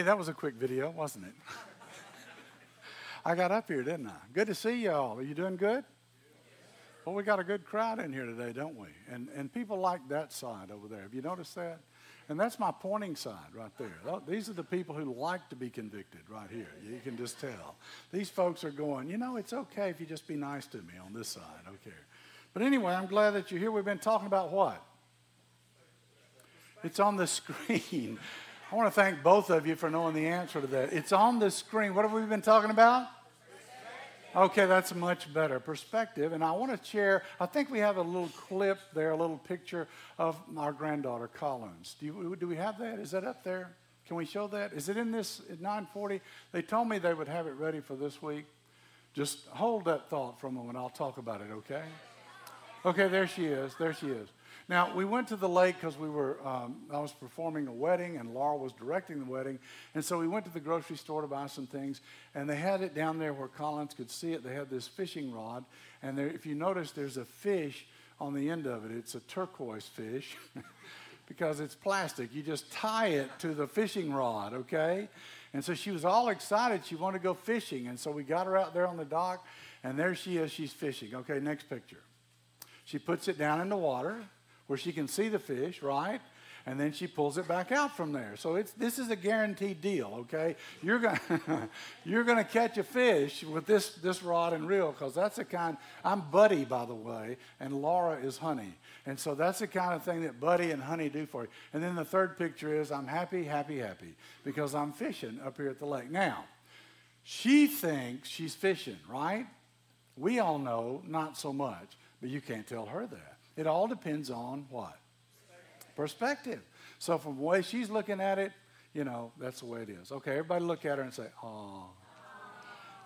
Hey, that was a quick video, wasn't it? I got up here, didn't I? Good to see y'all. Are you doing good? Well, we got a good crowd in here today, don't we? And, and people like that side over there. Have you noticed that? And that's my pointing side right there. These are the people who like to be convicted right here. You can just tell. These folks are going, you know, it's okay if you just be nice to me on this side. Okay. But anyway, I'm glad that you're here. We've been talking about what? It's on the screen. I want to thank both of you for knowing the answer to that. It's on the screen. What have we been talking about? Okay, that's much better perspective. And I want to share, I think we have a little clip there, a little picture of our granddaughter, Collins. Do, you, do we have that? Is that up there? Can we show that? Is it in this at 940? They told me they would have it ready for this week. Just hold that thought for a moment. I'll talk about it, okay? Okay, there she is. There she is. Now, we went to the lake because we were, um, I was performing a wedding and Laura was directing the wedding. And so we went to the grocery store to buy some things. And they had it down there where Collins could see it. They had this fishing rod. And there, if you notice, there's a fish on the end of it. It's a turquoise fish because it's plastic. You just tie it to the fishing rod, okay? And so she was all excited. She wanted to go fishing. And so we got her out there on the dock. And there she is. She's fishing. Okay, next picture. She puts it down in the water where she can see the fish, right? And then she pulls it back out from there. So it's, this is a guaranteed deal, okay? You're gonna, you're gonna catch a fish with this, this rod and reel because that's the kind, I'm Buddy, by the way, and Laura is Honey. And so that's the kind of thing that Buddy and Honey do for you. And then the third picture is I'm happy, happy, happy because I'm fishing up here at the lake. Now, she thinks she's fishing, right? We all know not so much, but you can't tell her that. It all depends on what? Perspective. So from the way she's looking at it, you know, that's the way it is. Okay, everybody look at her and say, oh.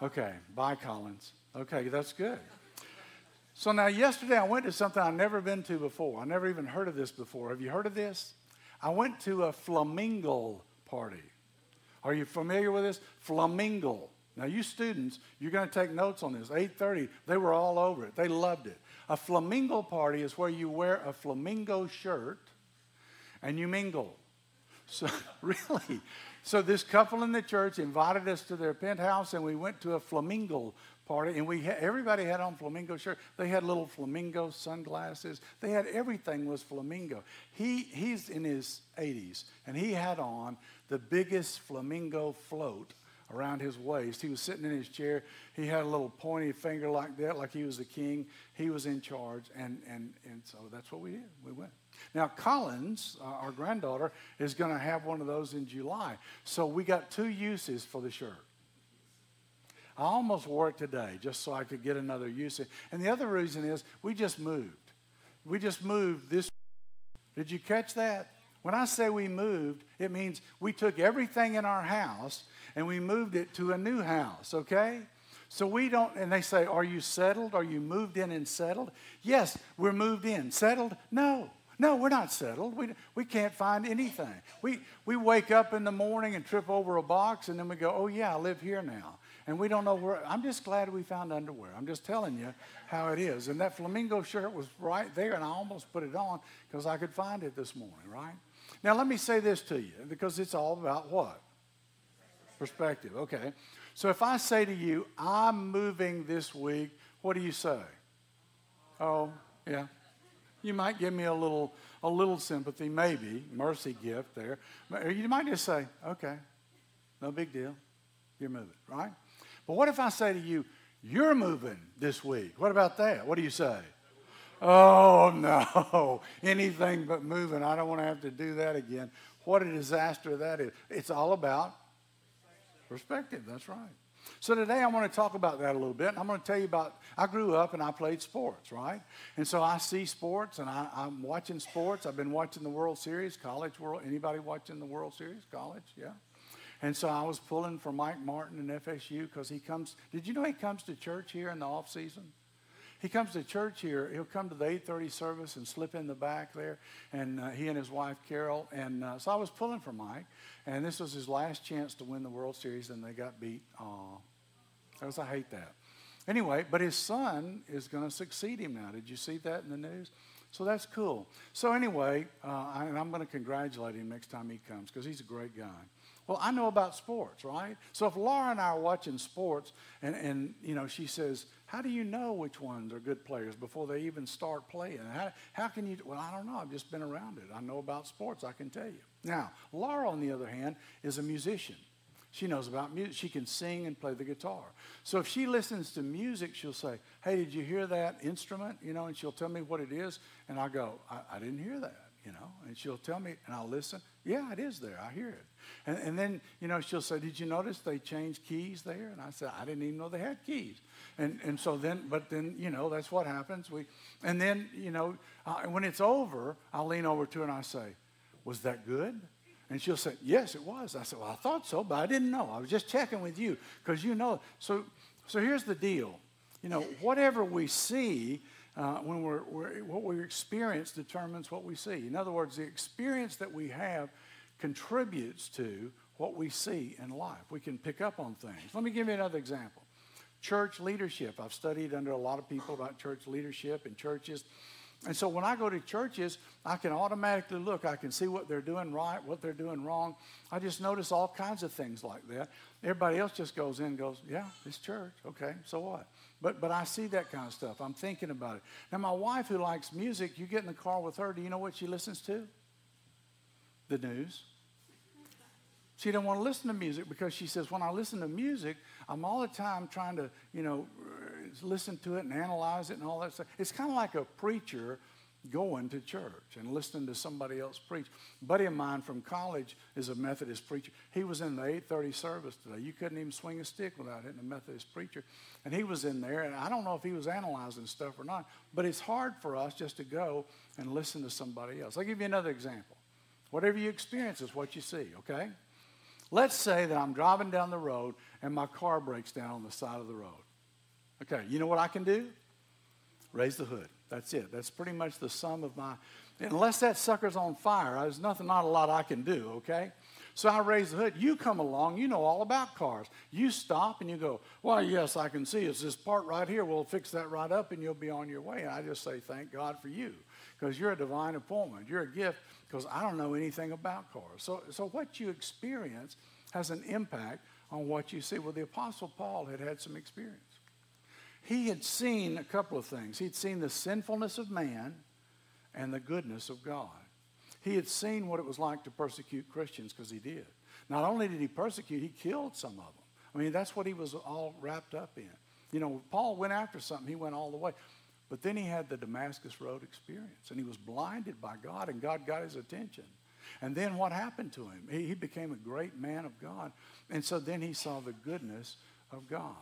Okay, bye, Collins. Okay, that's good. So now, yesterday I went to something I've never been to before. I never even heard of this before. Have you heard of this? I went to a flamingo party. Are you familiar with this? Flamingo. Now, you students, you're going to take notes on this. 8:30, they were all over it. They loved it. A flamingo party is where you wear a flamingo shirt and you mingle. So, really. So, this couple in the church invited us to their penthouse, and we went to a flamingo party, and we everybody had on flamingo shirt. They had little flamingo sunglasses. They had everything was flamingo. He he's in his 80s, and he had on the biggest flamingo float around his waist. He was sitting in his chair. He had a little pointy finger like that, like he was the king. He was in charge, and, and, and so that's what we did. We went. Now, Collins, uh, our granddaughter, is going to have one of those in July. So we got two uses for the shirt. I almost wore it today just so I could get another use. And the other reason is we just moved. We just moved this. Did you catch that? When I say we moved, it means we took everything in our house and we moved it to a new house, okay? So we don't, and they say, Are you settled? Are you moved in and settled? Yes, we're moved in. Settled? No. No, we're not settled. We, we can't find anything. We, we wake up in the morning and trip over a box, and then we go, Oh, yeah, I live here now. And we don't know where. I'm just glad we found underwear. I'm just telling you how it is. And that flamingo shirt was right there, and I almost put it on because I could find it this morning, right? Now, let me say this to you because it's all about what? Perspective. Okay. So if I say to you, I'm moving this week, what do you say? Oh, yeah. You might give me a little, a little sympathy, maybe, mercy gift there. You might just say, okay, no big deal. You're moving, right? But what if I say to you, you're moving this week? What about that? What do you say? Oh, no. Anything but moving. I don't want to have to do that again. What a disaster that is. It's all about perspective. That's right. So today I want to talk about that a little bit. I'm going to tell you about, I grew up and I played sports, right? And so I see sports and I, am watching sports. I've been watching the World Series, college world. Anybody watching the World Series? College, yeah. And so I was pulling for Mike Martin and FSU because he comes, did you know he comes to church here in the off season? He comes to church here. He'll come to the 8:30 service and slip in the back there, and uh, he and his wife Carol. And uh, so I was pulling for Mike, and this was his last chance to win the World Series, and they got beat. Aw, because I hate that. Anyway, but his son is going to succeed him now. Did you see that in the news? So that's cool. So anyway, uh, I, and I'm going to congratulate him next time he comes because he's a great guy. Well, I know about sports, right? So if Laura and I are watching sports and, and you know, she says, how do you know which ones are good players before they even start playing? How, how can you, well, I don't know. I've just been around it. I know about sports, I can tell you. Now, Laura, on the other hand, is a musician. She knows about music. She can sing and play the guitar. So if she listens to music, she'll say, Hey, did you hear that instrument? You know, and she'll tell me what it is. And I go, I, I didn't hear that, you know. And she'll tell me, and I'll listen. Yeah, it is there. I hear it. And, and then, you know, she'll say, Did you notice they changed keys there? And I said, I didn't even know they had keys. And, and so then, but then, you know, that's what happens. We, and then, you know, uh, when it's over, I'll lean over to her and I say, Was that good? And she'll say, Yes, it was. I said, Well, I thought so, but I didn't know. I was just checking with you because you know. So, so here's the deal. You know, whatever we see, uh, when we're, we're, what we experience determines what we see. In other words, the experience that we have contributes to what we see in life. We can pick up on things. Let me give you another example. Church leadership. I've studied under a lot of people about church leadership and churches. And so when I go to churches, I can automatically look. I can see what they're doing right, what they're doing wrong. I just notice all kinds of things like that. Everybody else just goes in and goes, Yeah, it's church. Okay, so what? But, but I see that kind of stuff. I'm thinking about it. Now, my wife, who likes music, you get in the car with her, do you know what she listens to? The news. She doesn't want to listen to music because she says, when I listen to music, I'm all the time trying to, you know, listen to it and analyze it and all that stuff. It's kind of like a preacher going to church and listening to somebody else preach. A buddy of mine from college is a Methodist preacher. He was in the 8:30 service today. You couldn't even swing a stick without hitting a Methodist preacher. And he was in there, and I don't know if he was analyzing stuff or not, but it's hard for us just to go and listen to somebody else. I'll give you another example. Whatever you experience is what you see, okay? Let's say that I'm driving down the road and my car breaks down on the side of the road. Okay, you know what I can do? Raise the hood. That's it. That's pretty much the sum of my. Unless that sucker's on fire, there's nothing, not a lot I can do, okay? So I raise the hood. You come along, you know all about cars. You stop and you go, Well, yes, I can see it's this part right here. We'll fix that right up and you'll be on your way. And I just say, Thank God for you because you're a divine appointment. You're a gift because I don't know anything about cars. So, so what you experience has an impact on what you see. Well, the Apostle Paul had had some experience. He had seen a couple of things. He'd seen the sinfulness of man and the goodness of God. He had seen what it was like to persecute Christians because he did. Not only did he persecute, he killed some of them. I mean, that's what he was all wrapped up in. You know, Paul went after something, he went all the way. But then he had the Damascus Road experience, and he was blinded by God, and God got his attention. And then what happened to him? He, he became a great man of God. And so then he saw the goodness of God.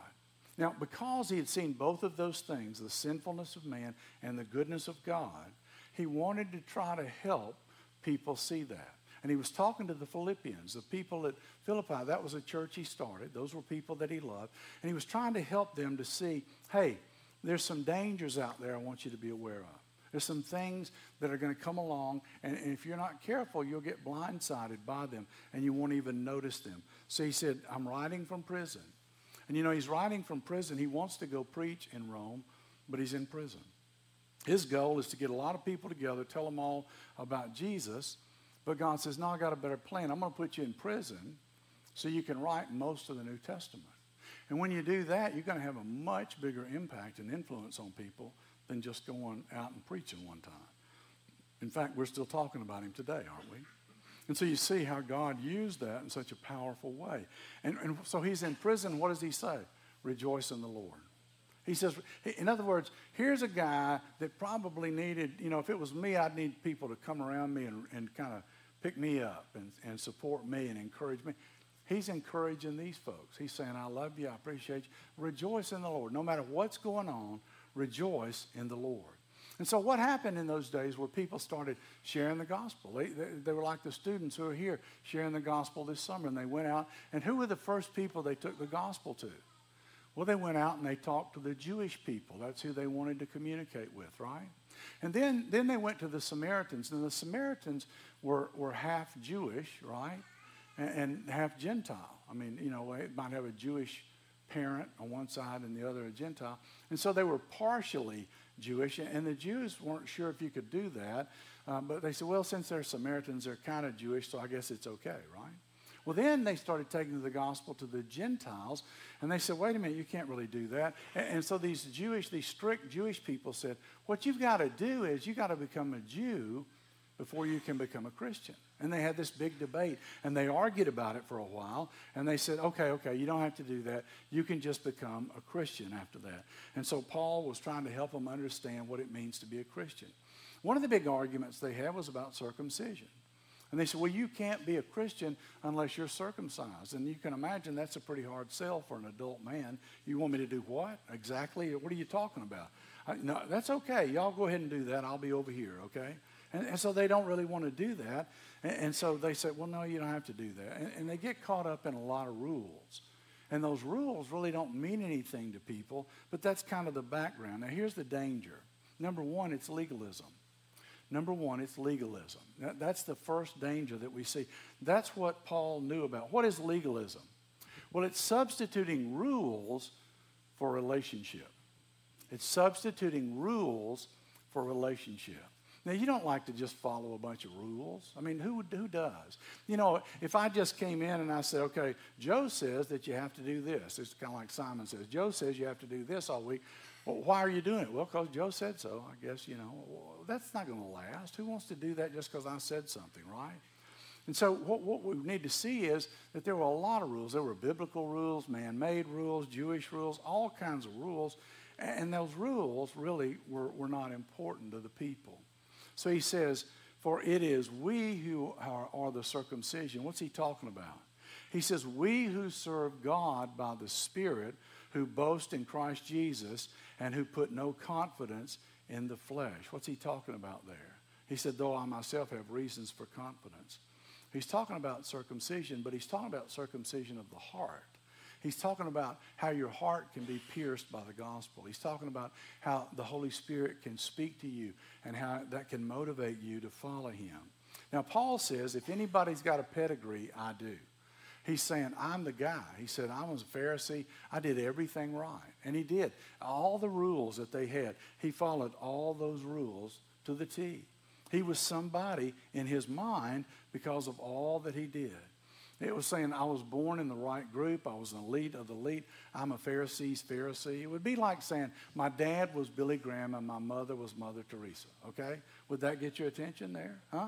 Now, because he had seen both of those things, the sinfulness of man and the goodness of God, he wanted to try to help people see that. And he was talking to the Philippians, the people at Philippi. That was a church he started. Those were people that he loved. And he was trying to help them to see hey, there's some dangers out there I want you to be aware of. There's some things that are going to come along, and, and if you're not careful, you'll get blindsided by them, and you won't even notice them. So he said, I'm writing from prison. And you know, he's writing from prison. He wants to go preach in Rome, but he's in prison. His goal is to get a lot of people together, tell them all about Jesus. But God says, No, I got a better plan. I'm going to put you in prison so you can write most of the New Testament. And when you do that, you're going to have a much bigger impact and influence on people than just going out and preaching one time. In fact, we're still talking about him today, aren't we? And so you see how God used that in such a powerful way. And, and so he's in prison. What does he say? Rejoice in the Lord. He says, in other words, here's a guy that probably needed, you know, if it was me, I'd need people to come around me and, and kind of pick me up and, and support me and encourage me. He's encouraging these folks. He's saying, I love you, I appreciate you. Rejoice in the Lord. No matter what's going on, rejoice in the Lord. And so, what happened in those days where people started sharing the gospel? They, they, they, were like the students who are here sharing the gospel this summer, and they went out. And who were the first people they took the gospel to? Well, they went out and they talked to the Jewish people. That's who they wanted to communicate with, right? And then, then they went to the Samaritans. And the Samaritans were, were half Jewish, right? And, and half Gentile. I mean, you know, they might have a Jewish parent on one side and the other a Gentile. And so they were partially Jewish. And the Jews weren't sure if you could do that. Um, but they said, well, since they're Samaritans, they're kind of Jewish, so I guess it's okay, right? Well, then they started taking the gospel to the Gentiles, and they said, wait a minute, you can't really do that. And, and so these Jewish, these strict Jewish people said, what you've got to do is you've got to become a Jew before you can become a Christian. And they had this big debate, and they argued about it for a while, and they said, okay, okay, you don't have to do that. You can just become a Christian after that. And so Paul was trying to help them understand what it means to be a Christian. One of the big arguments they had was about circumcision. And they said, well, you can't be a Christian unless you're circumcised. And you can imagine that's a pretty hard sell for an adult man. You want me to do what? Exactly. What are you talking about? I, no, that's okay. Y'all go ahead and do that. I'll be over here, okay? And, and so they don't really want to do that. And, and, so they say, well, no, you don't have to do that. And, and they get caught up in a lot of rules. And those rules really don't mean anything to people, but that's kind of the background. Now, here's the danger. Number one, it's legalism. Number one, it's legalism. That's the first danger that we see. That's what Paul knew about. What is legalism? Well, it's substituting rules for relationship. It's substituting rules for relationship. Now, you don't like to just follow a bunch of rules. I mean, who, who does? You know, if I just came in and I said, okay, Joe says that you have to do this. It's kind of like Simon says, Joe says you have to do this all week. Well, why are you doing it? Well, because Joe said so. I guess, you know, well, that's not going to last. Who wants to do that just because I said something, right? And so, what, what we need to see is that there were a lot of rules. There were biblical rules, man made rules, Jewish rules, all kinds of rules. And those rules really were, were not important to the people. So he says, For it is we who are, are the circumcision. What's he talking about? He says, We who serve God by the Spirit, who boast in Christ Jesus, and who put no confidence in the flesh. What's he talking about there? He said, though I myself have reasons for confidence. He's talking about circumcision, but he's talking about circumcision of the heart. He's talking about how your heart can be pierced by the gospel. He's talking about how the Holy Spirit can speak to you and how that can motivate you to follow him. Now, Paul says, if anybody's got a pedigree, I do. He's saying, I'm the guy. He said, I was a Pharisee. I did everything right. And he did. All the rules that they had, he followed all those rules to the T. He was somebody in his mind because of all that he did. It was saying, I was born in the right group. I was an elite of the elite. I'm a Pharisee's Pharisee. It would be like saying, my dad was Billy Graham and my mother was Mother Teresa. Okay? Would that get your attention there? Huh?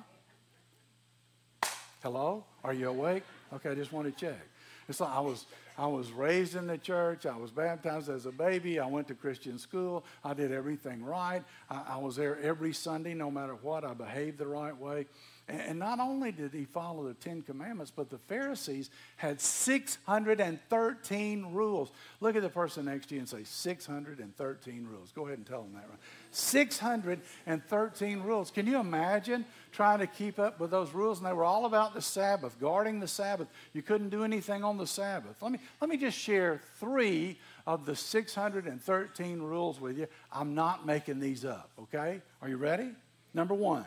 Hello? Are you awake? Okay, I just want to check. It's like I was, I was raised in the church. I was baptized as a baby. I went to Christian school. I did everything right. I, I was there every Sunday, no matter what. I behaved the right way. And not only did he follow the Ten Commandments, but the Pharisees had 613 rules. Look at the person next to you and say, 613 rules. Go ahead and tell them that. Right? 613 rules. Can you imagine trying to keep up with those rules? And they were all about the Sabbath, guarding the Sabbath. You couldn't do anything on the Sabbath. Let me, let me just share three of the 613 rules with you. I'm not making these up, okay? Are you ready? Number one.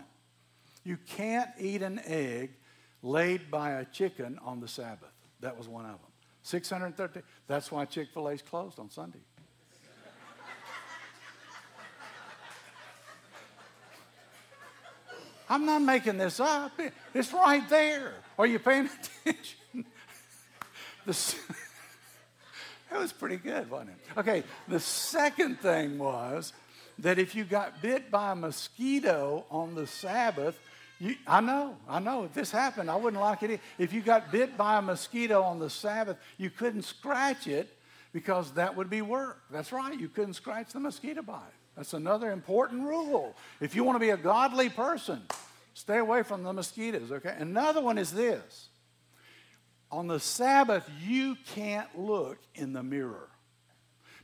You can't eat an egg laid by a chicken on the Sabbath. That was one of them. 613. That's why Chick fil A is closed on Sunday. I'm not making this up. It's right there. Are you paying attention? that was pretty good, wasn't it? Okay, the second thing was that if you got bit by a mosquito on the Sabbath, you, I know, I know. If this happened, I wouldn't like it. If you got bit by a mosquito on the Sabbath, you couldn't scratch it because that would be work. That's right. You couldn't scratch the mosquito bite. That's another important rule. If you want to be a godly person, stay away from the mosquitoes, okay? Another one is this. On the Sabbath, you can't look in the mirror.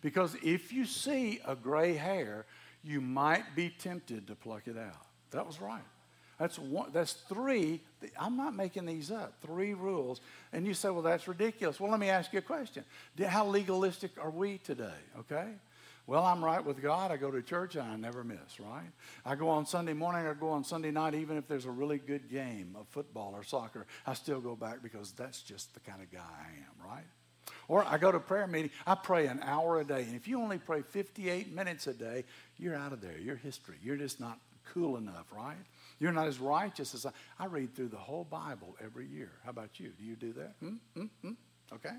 Because if you see a gray hair, you might be tempted to pluck it out. That was right. That's one, that's three. I'm not making these up. Three rules. And you say, well, that's ridiculous. Well, let me ask you a question. How legalistic are we today? Okay? Well, I'm right with God. I go to church and I never miss, right? I go on Sunday morning, I go on Sunday night, even if there's a really good game of football or soccer, I still go back because that's just the kind of guy I am, right? Or I go to prayer meeting, I pray an hour a day. And if you only pray 58 minutes a day, you're out of there. You're history. You're just not cool enough, right? You're not as righteous as I. I read through the whole Bible every year. How about you? Do you do that? Hmm? Hmm? Hmm? Okay.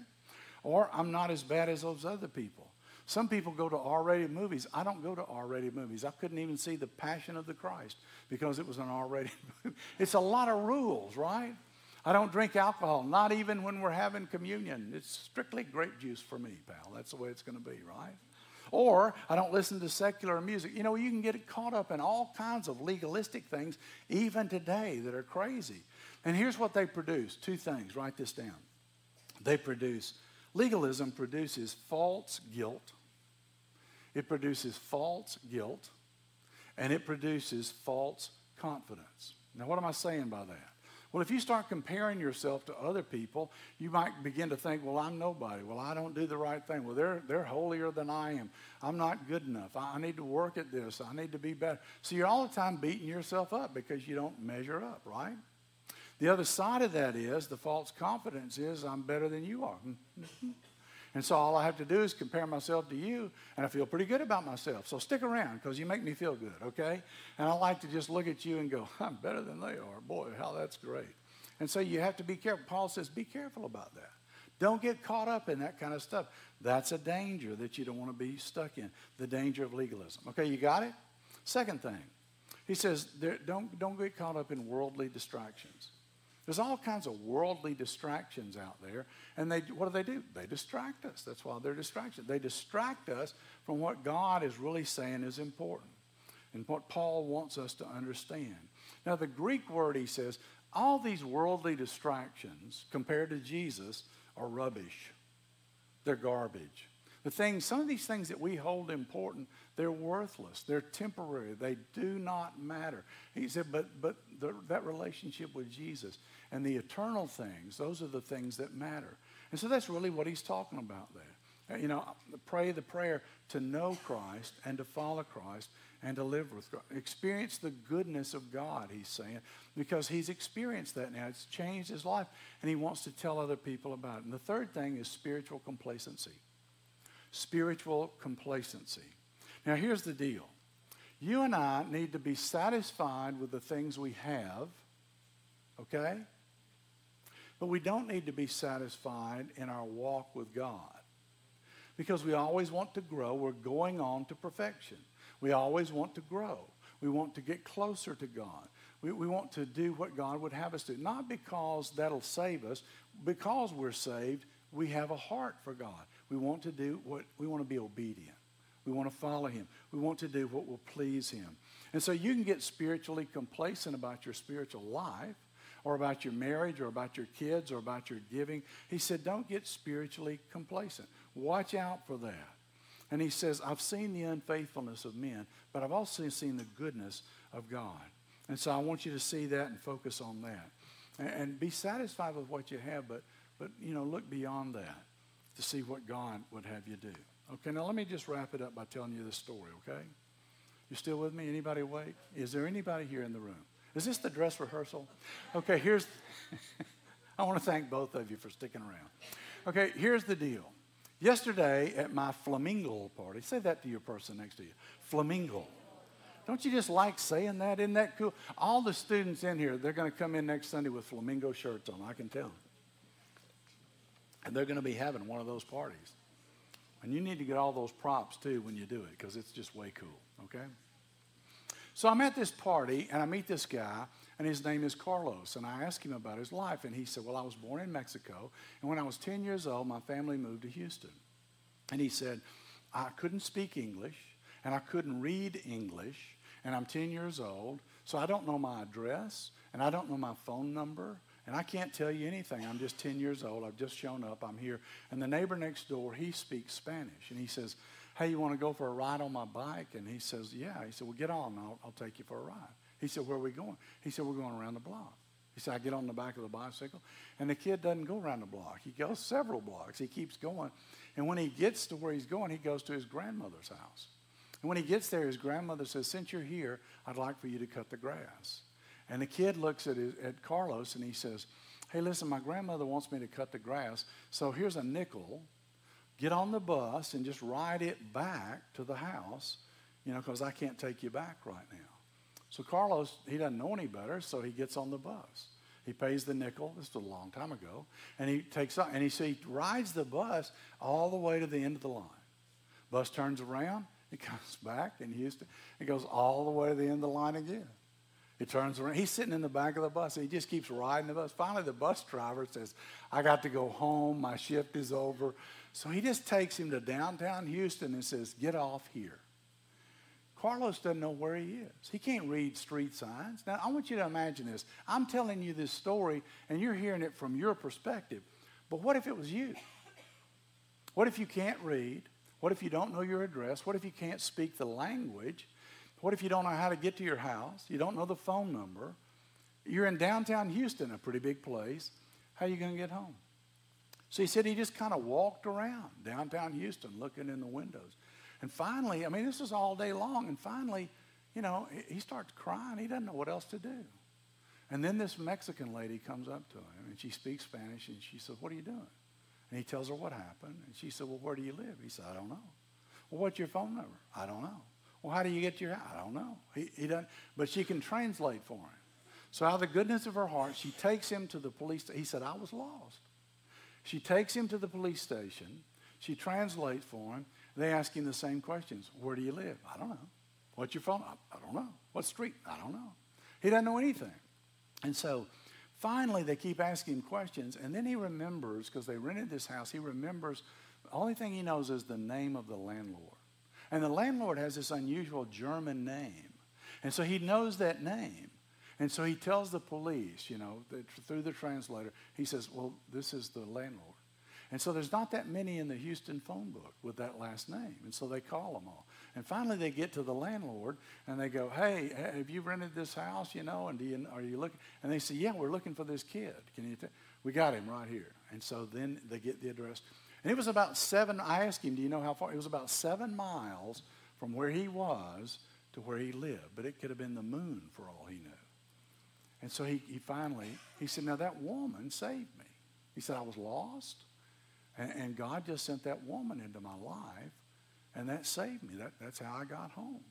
Or I'm not as bad as those other people. Some people go to R rated movies. I don't go to R rated movies. I couldn't even see The Passion of the Christ because it was an R rated movie. It's a lot of rules, right? I don't drink alcohol, not even when we're having communion. It's strictly grape juice for me, pal. That's the way it's going to be, right? Or I don't listen to secular music. You know, you can get caught up in all kinds of legalistic things, even today, that are crazy. And here's what they produce two things. Write this down. They produce, legalism produces false guilt, it produces false guilt, and it produces false confidence. Now, what am I saying by that? Well, if you start comparing yourself to other people, you might begin to think, well, I'm nobody. Well, I don't do the right thing. Well, they're, they're holier than I am. I'm not good enough. I, I need to work at this. I need to be better. So you're all the time beating yourself up because you don't measure up, right? The other side of that is the false confidence is I'm better than you are. And so all I have to do is compare myself to you, and I feel pretty good about myself. So stick around because you make me feel good, okay? And I like to just look at you and go, I'm better than they are. Boy, how that's great. And so you have to be careful. Paul says, be careful about that. Don't get caught up in that kind of stuff. That's a danger that you don't want to be stuck in the danger of legalism. Okay, you got it? Second thing, he says, don't, don't get caught up in worldly distractions. There's all kinds of worldly distractions out there. And they, what do they do? They distract us. That's why they're distractions. They distract us from what God is really saying is important and what Paul wants us to understand. Now, the Greek word he says, all these worldly distractions compared to Jesus are rubbish. They're garbage. The things, some of these things that we hold important, they're worthless. They're temporary. They do not matter. He said, but, but the, that relationship with Jesus and the eternal things, those are the things that matter. And so that's really what he's talking about there. Uh, you know, pray the prayer to know Christ and to follow Christ and to live with God. Experience the goodness of God, he's saying, because he's experienced that now. It's changed his life, and he wants to tell other people about it. And the third thing is spiritual complacency spiritual complacency. Now, here's the deal you and I need to be satisfied with the things we have, okay? But we don't need to be satisfied in our walk with God because we always want to grow. We're going on to perfection. We always want to grow. We want to get closer to God. We, we want to do what God would have us do. Not because that'll save us, because we're saved, we have a heart for God. We want to do what we want to be obedient. We want to follow him. We want to do what will please him. And so you can get spiritually complacent about your spiritual life or about your marriage or about your kids or about your giving. He said, don't get spiritually complacent. Watch out for that. And he says, I've seen the unfaithfulness of men, but I've also seen the goodness of God. And so I want you to see that and focus on that. And, and be satisfied with what you have, but, but you know, look beyond that to see what God would have you do. Okay, now let me just wrap it up by telling you this story, okay? You still with me? Anybody awake? Is there anybody here in the room? Is this the dress rehearsal? Okay, here's, I want to thank both of you for sticking around. Okay, here's the deal. Yesterday at my flamingo party, say that to your person next to you. Flamingo. Don't you just like saying that? Isn't that cool? All the students in here, they're going to come in next Sunday with flamingo shirts on. I can tell. And they're going to be having one of those parties. And you need to get all those props too when you do it because it's just way cool, okay? So I'm at this party and I meet this guy and his name is Carlos. And I ask him about his life and he said, Well, I was born in Mexico and when I was 10 years old, my family moved to Houston. And he said, I couldn't speak English and I couldn't read English and I'm 10 years old, so I don't know my address and I don't know my phone number and I can't tell you anything. I'm just 10 years old. I've just shown up. I'm here. And the neighbor next door, he speaks Spanish. And he says, Hey, you want to go for a ride on my bike? And he says, Yeah. He said, Well, get on. I'll, I'll take you for a ride. He said, Where are we going? He said, We're going around the block. He said, I get on the back of the bicycle. And the kid doesn't go around the block. He goes several blocks. He keeps going. And when he gets to where he's going, he goes to his grandmother's house. And when he gets there, his grandmother says, Since you're here, I'd like for you to cut the grass. And the kid looks at, his, at Carlos and he says, Hey, listen, my grandmother wants me to cut the grass, so here's a nickel. Get on the bus and just ride it back to the house, you know, because I can't take you back right now. So Carlos, he doesn't know any better, so he gets on the bus. He pays the nickel. This was a long time ago, and he takes and he, so he rides the bus all the way to the end of the line. Bus turns around. He comes back in Houston. It goes all the way to the end of the line again. He turns around. He's sitting in the back of the bus. He just keeps riding the bus. Finally, the bus driver says, I got to go home. My shift is over. So he just takes him to downtown Houston and says, Get off here. Carlos doesn't know where he is. He can't read street signs. Now, I want you to imagine this. I'm telling you this story, and you're hearing it from your perspective. But what if it was you? What if you can't read? What if you don't know your address? What if you can't speak the language? What if you don't know how to get to your house? You don't know the phone number? You're in downtown Houston, a pretty big place. How are you going to get home? So he said he just kind of walked around downtown Houston looking in the windows. And finally, I mean, this was all day long. And finally, you know, he starts crying. He doesn't know what else to do. And then this Mexican lady comes up to him and she speaks Spanish and she says, What are you doing? And he tells her what happened. And she said, Well, where do you live? He said, I don't know. Well, what's your phone number? I don't know. Well, how do you get to your house? I don't know. He, he doesn't, but she can translate for him. So, out of the goodness of her heart, she takes him to the police. He said, I was lost. She takes him to the police station. She translates for him. They ask him the same questions. Where do you live? I don't know. What's your phone? I, I don't know. What street? I don't know. He doesn't know anything. And so finally they keep asking him questions. And then he remembers, because they rented this house, he remembers the only thing he knows is the name of the landlord. And the landlord has this unusual German name. And so he knows that name. And so he tells the police, you know, through the translator, he says, Well, this is the landlord. And so there's not that many in the Houston phone book with that last name. And so they call them all. And finally they get to the landlord and they go, Hey, have you rented this house, you know, and do you, are you looking? And they say, Yeah, we're looking for this kid. Can you? We got him right here. And so then they get the address. And it was about seven, I asked him, Do you know how far? It was about seven miles from where he was to where he lived. But it could have been the moon for all he knew. And so he, he finally, he said, Now that woman saved me. He said, I was lost. And, and God just sent that woman into my life, and that saved me. That, that's how I got home.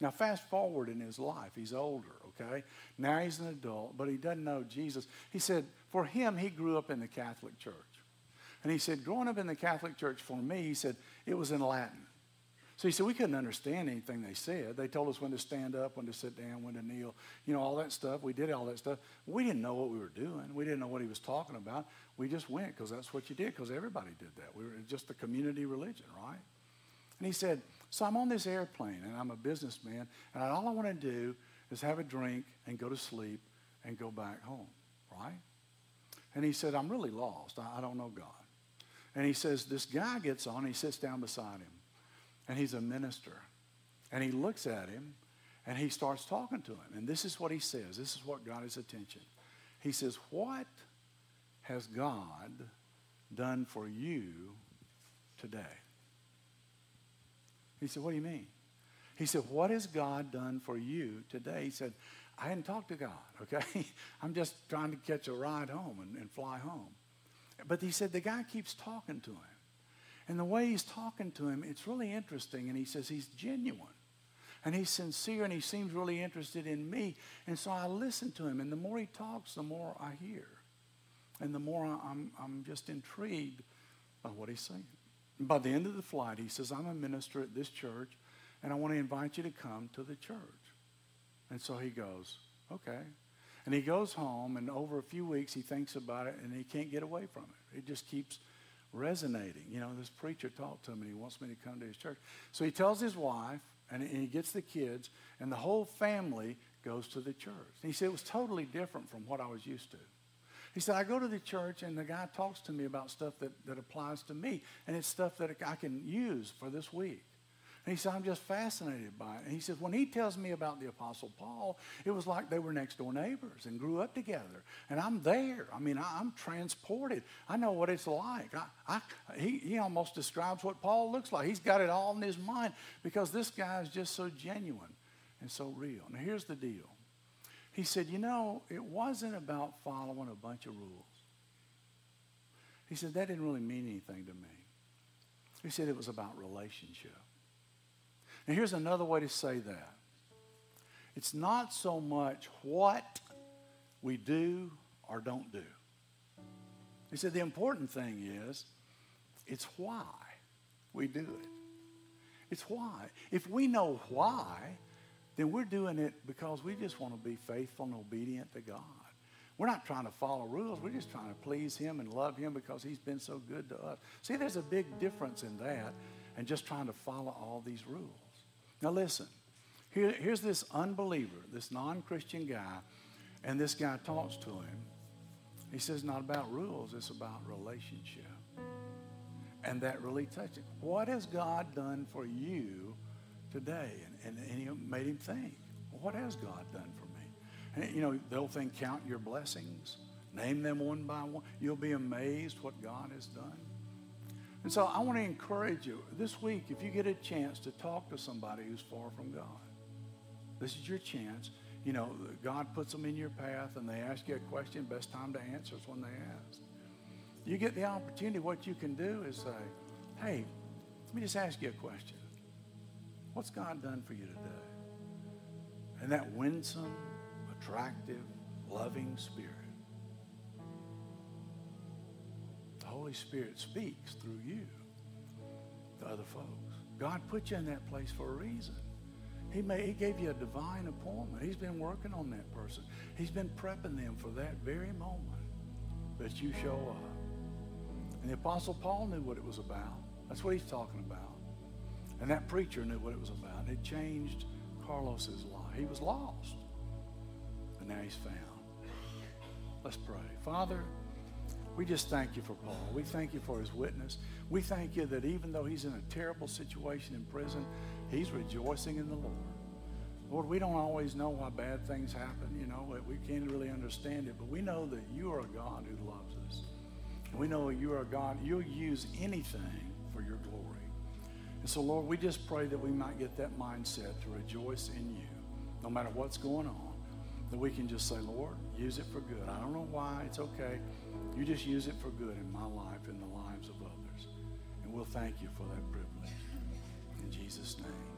Now, fast forward in his life. He's older, okay? Now he's an adult, but he doesn't know Jesus. He said, for him, he grew up in the Catholic Church. And he said, growing up in the Catholic Church for me, he said, it was in Latin. So he said, we couldn't understand anything they said. They told us when to stand up, when to sit down, when to kneel, you know, all that stuff. We did all that stuff. We didn't know what we were doing. We didn't know what he was talking about. We just went because that's what you did because everybody did that. We were just a community religion, right? And he said, so I'm on this airplane and I'm a businessman and all I want to do is have a drink and go to sleep and go back home, right? And he said, I'm really lost. I, I don't know God. And he says, this guy gets on, he sits down beside him and he's a minister. And he looks at him and he starts talking to him. And this is what he says. This is what got his attention. He says, What has God done for you today? He said, What do you mean? He said, What has God done for you today? He said, I hadn't talked to God, okay? I'm just trying to catch a ride home and, and fly home. But he said, The guy keeps talking to him. And the way he's talking to him, it's really interesting. And he says he's genuine. And he's sincere and he seems really interested in me. And so I listen to him. And the more he talks, the more I hear. And the more I'm, I'm just intrigued by what he's saying. By the end of the flight, he says, I'm a minister at this church, and I want to invite you to come to the church. And so he goes, okay. And he goes home, and over a few weeks, he thinks about it, and he can't get away from it. It just keeps resonating. You know, this preacher talked to him and he wants me to come to his church. So he tells his wife and he gets the kids and the whole family goes to the church. And he said it was totally different from what I was used to. He said, I go to the church and the guy talks to me about stuff that, that applies to me and it's stuff that I can use for this week. And he said, I'm just fascinated by it. And he says, when he tells me about the Apostle Paul, it was like they were next door neighbors and grew up together. And I'm there. I mean, I, am transported. I know what it's like. I, I, he, he almost describes what Paul looks like. He's got it all in his mind because this guy is just so genuine and so real. Now, here's the deal. He said, you know, it wasn't about following a bunch of rules. He said, that didn't really mean anything to me. He said it was about relationship. And here's another way to say that It's not so much what we do or don't do. He said the important thing is it's why we do it. It's why. If we know why, then we're doing it because we just want to be faithful and obedient to God. We're not trying to follow rules. We're just trying to please Him and love Him because He's been so good to us. See, there's a big difference in that and just trying to follow all these rules. Now, listen. Here, here's this unbeliever, this non Christian guy, and this guy talks to him. He says, Not about rules, it's about relationship. And that really touched him. What has God done for you today? And, and, and he made him think, What has God done for me? And, you know, the whole thing, count your blessings, name them one by one. You'll be amazed what God has done. And so I want to encourage you this week, if you get a chance to talk to somebody who's far from God, this is your chance. You know, God puts them in your path and they ask you a question. Best time to answer is when they ask. You get the opportunity, what you can do is say, hey, let me just ask you a question. What's God done for you today? And that winsome, attractive, loving spirit. Holy Spirit speaks through you to other folks. God put you in that place for a reason. He, may, he gave you a divine appointment. He's been working on that person. He's been prepping them for that very moment that you show up. And the Apostle Paul knew what it was about. That's what he's talking about. And that preacher knew what it was about. It changed Carlos's life. He was lost, and now he's found. Let's pray. Father, we just thank you for Paul. We thank you for his witness. We thank you that even though he's in a terrible situation in prison, he's rejoicing in the Lord. Lord, we don't always know why bad things happen. You know, we can't really understand it, but we know that you are a God who loves us. We know you are a God, you'll use anything for your glory. And so, Lord, we just pray that we might get that mindset to rejoice in you, no matter what's going on, that we can just say, Lord, use it for good. I don't know why, it's okay. You just use it for good in my life and the lives of others. And we'll thank you for that privilege. In Jesus' name.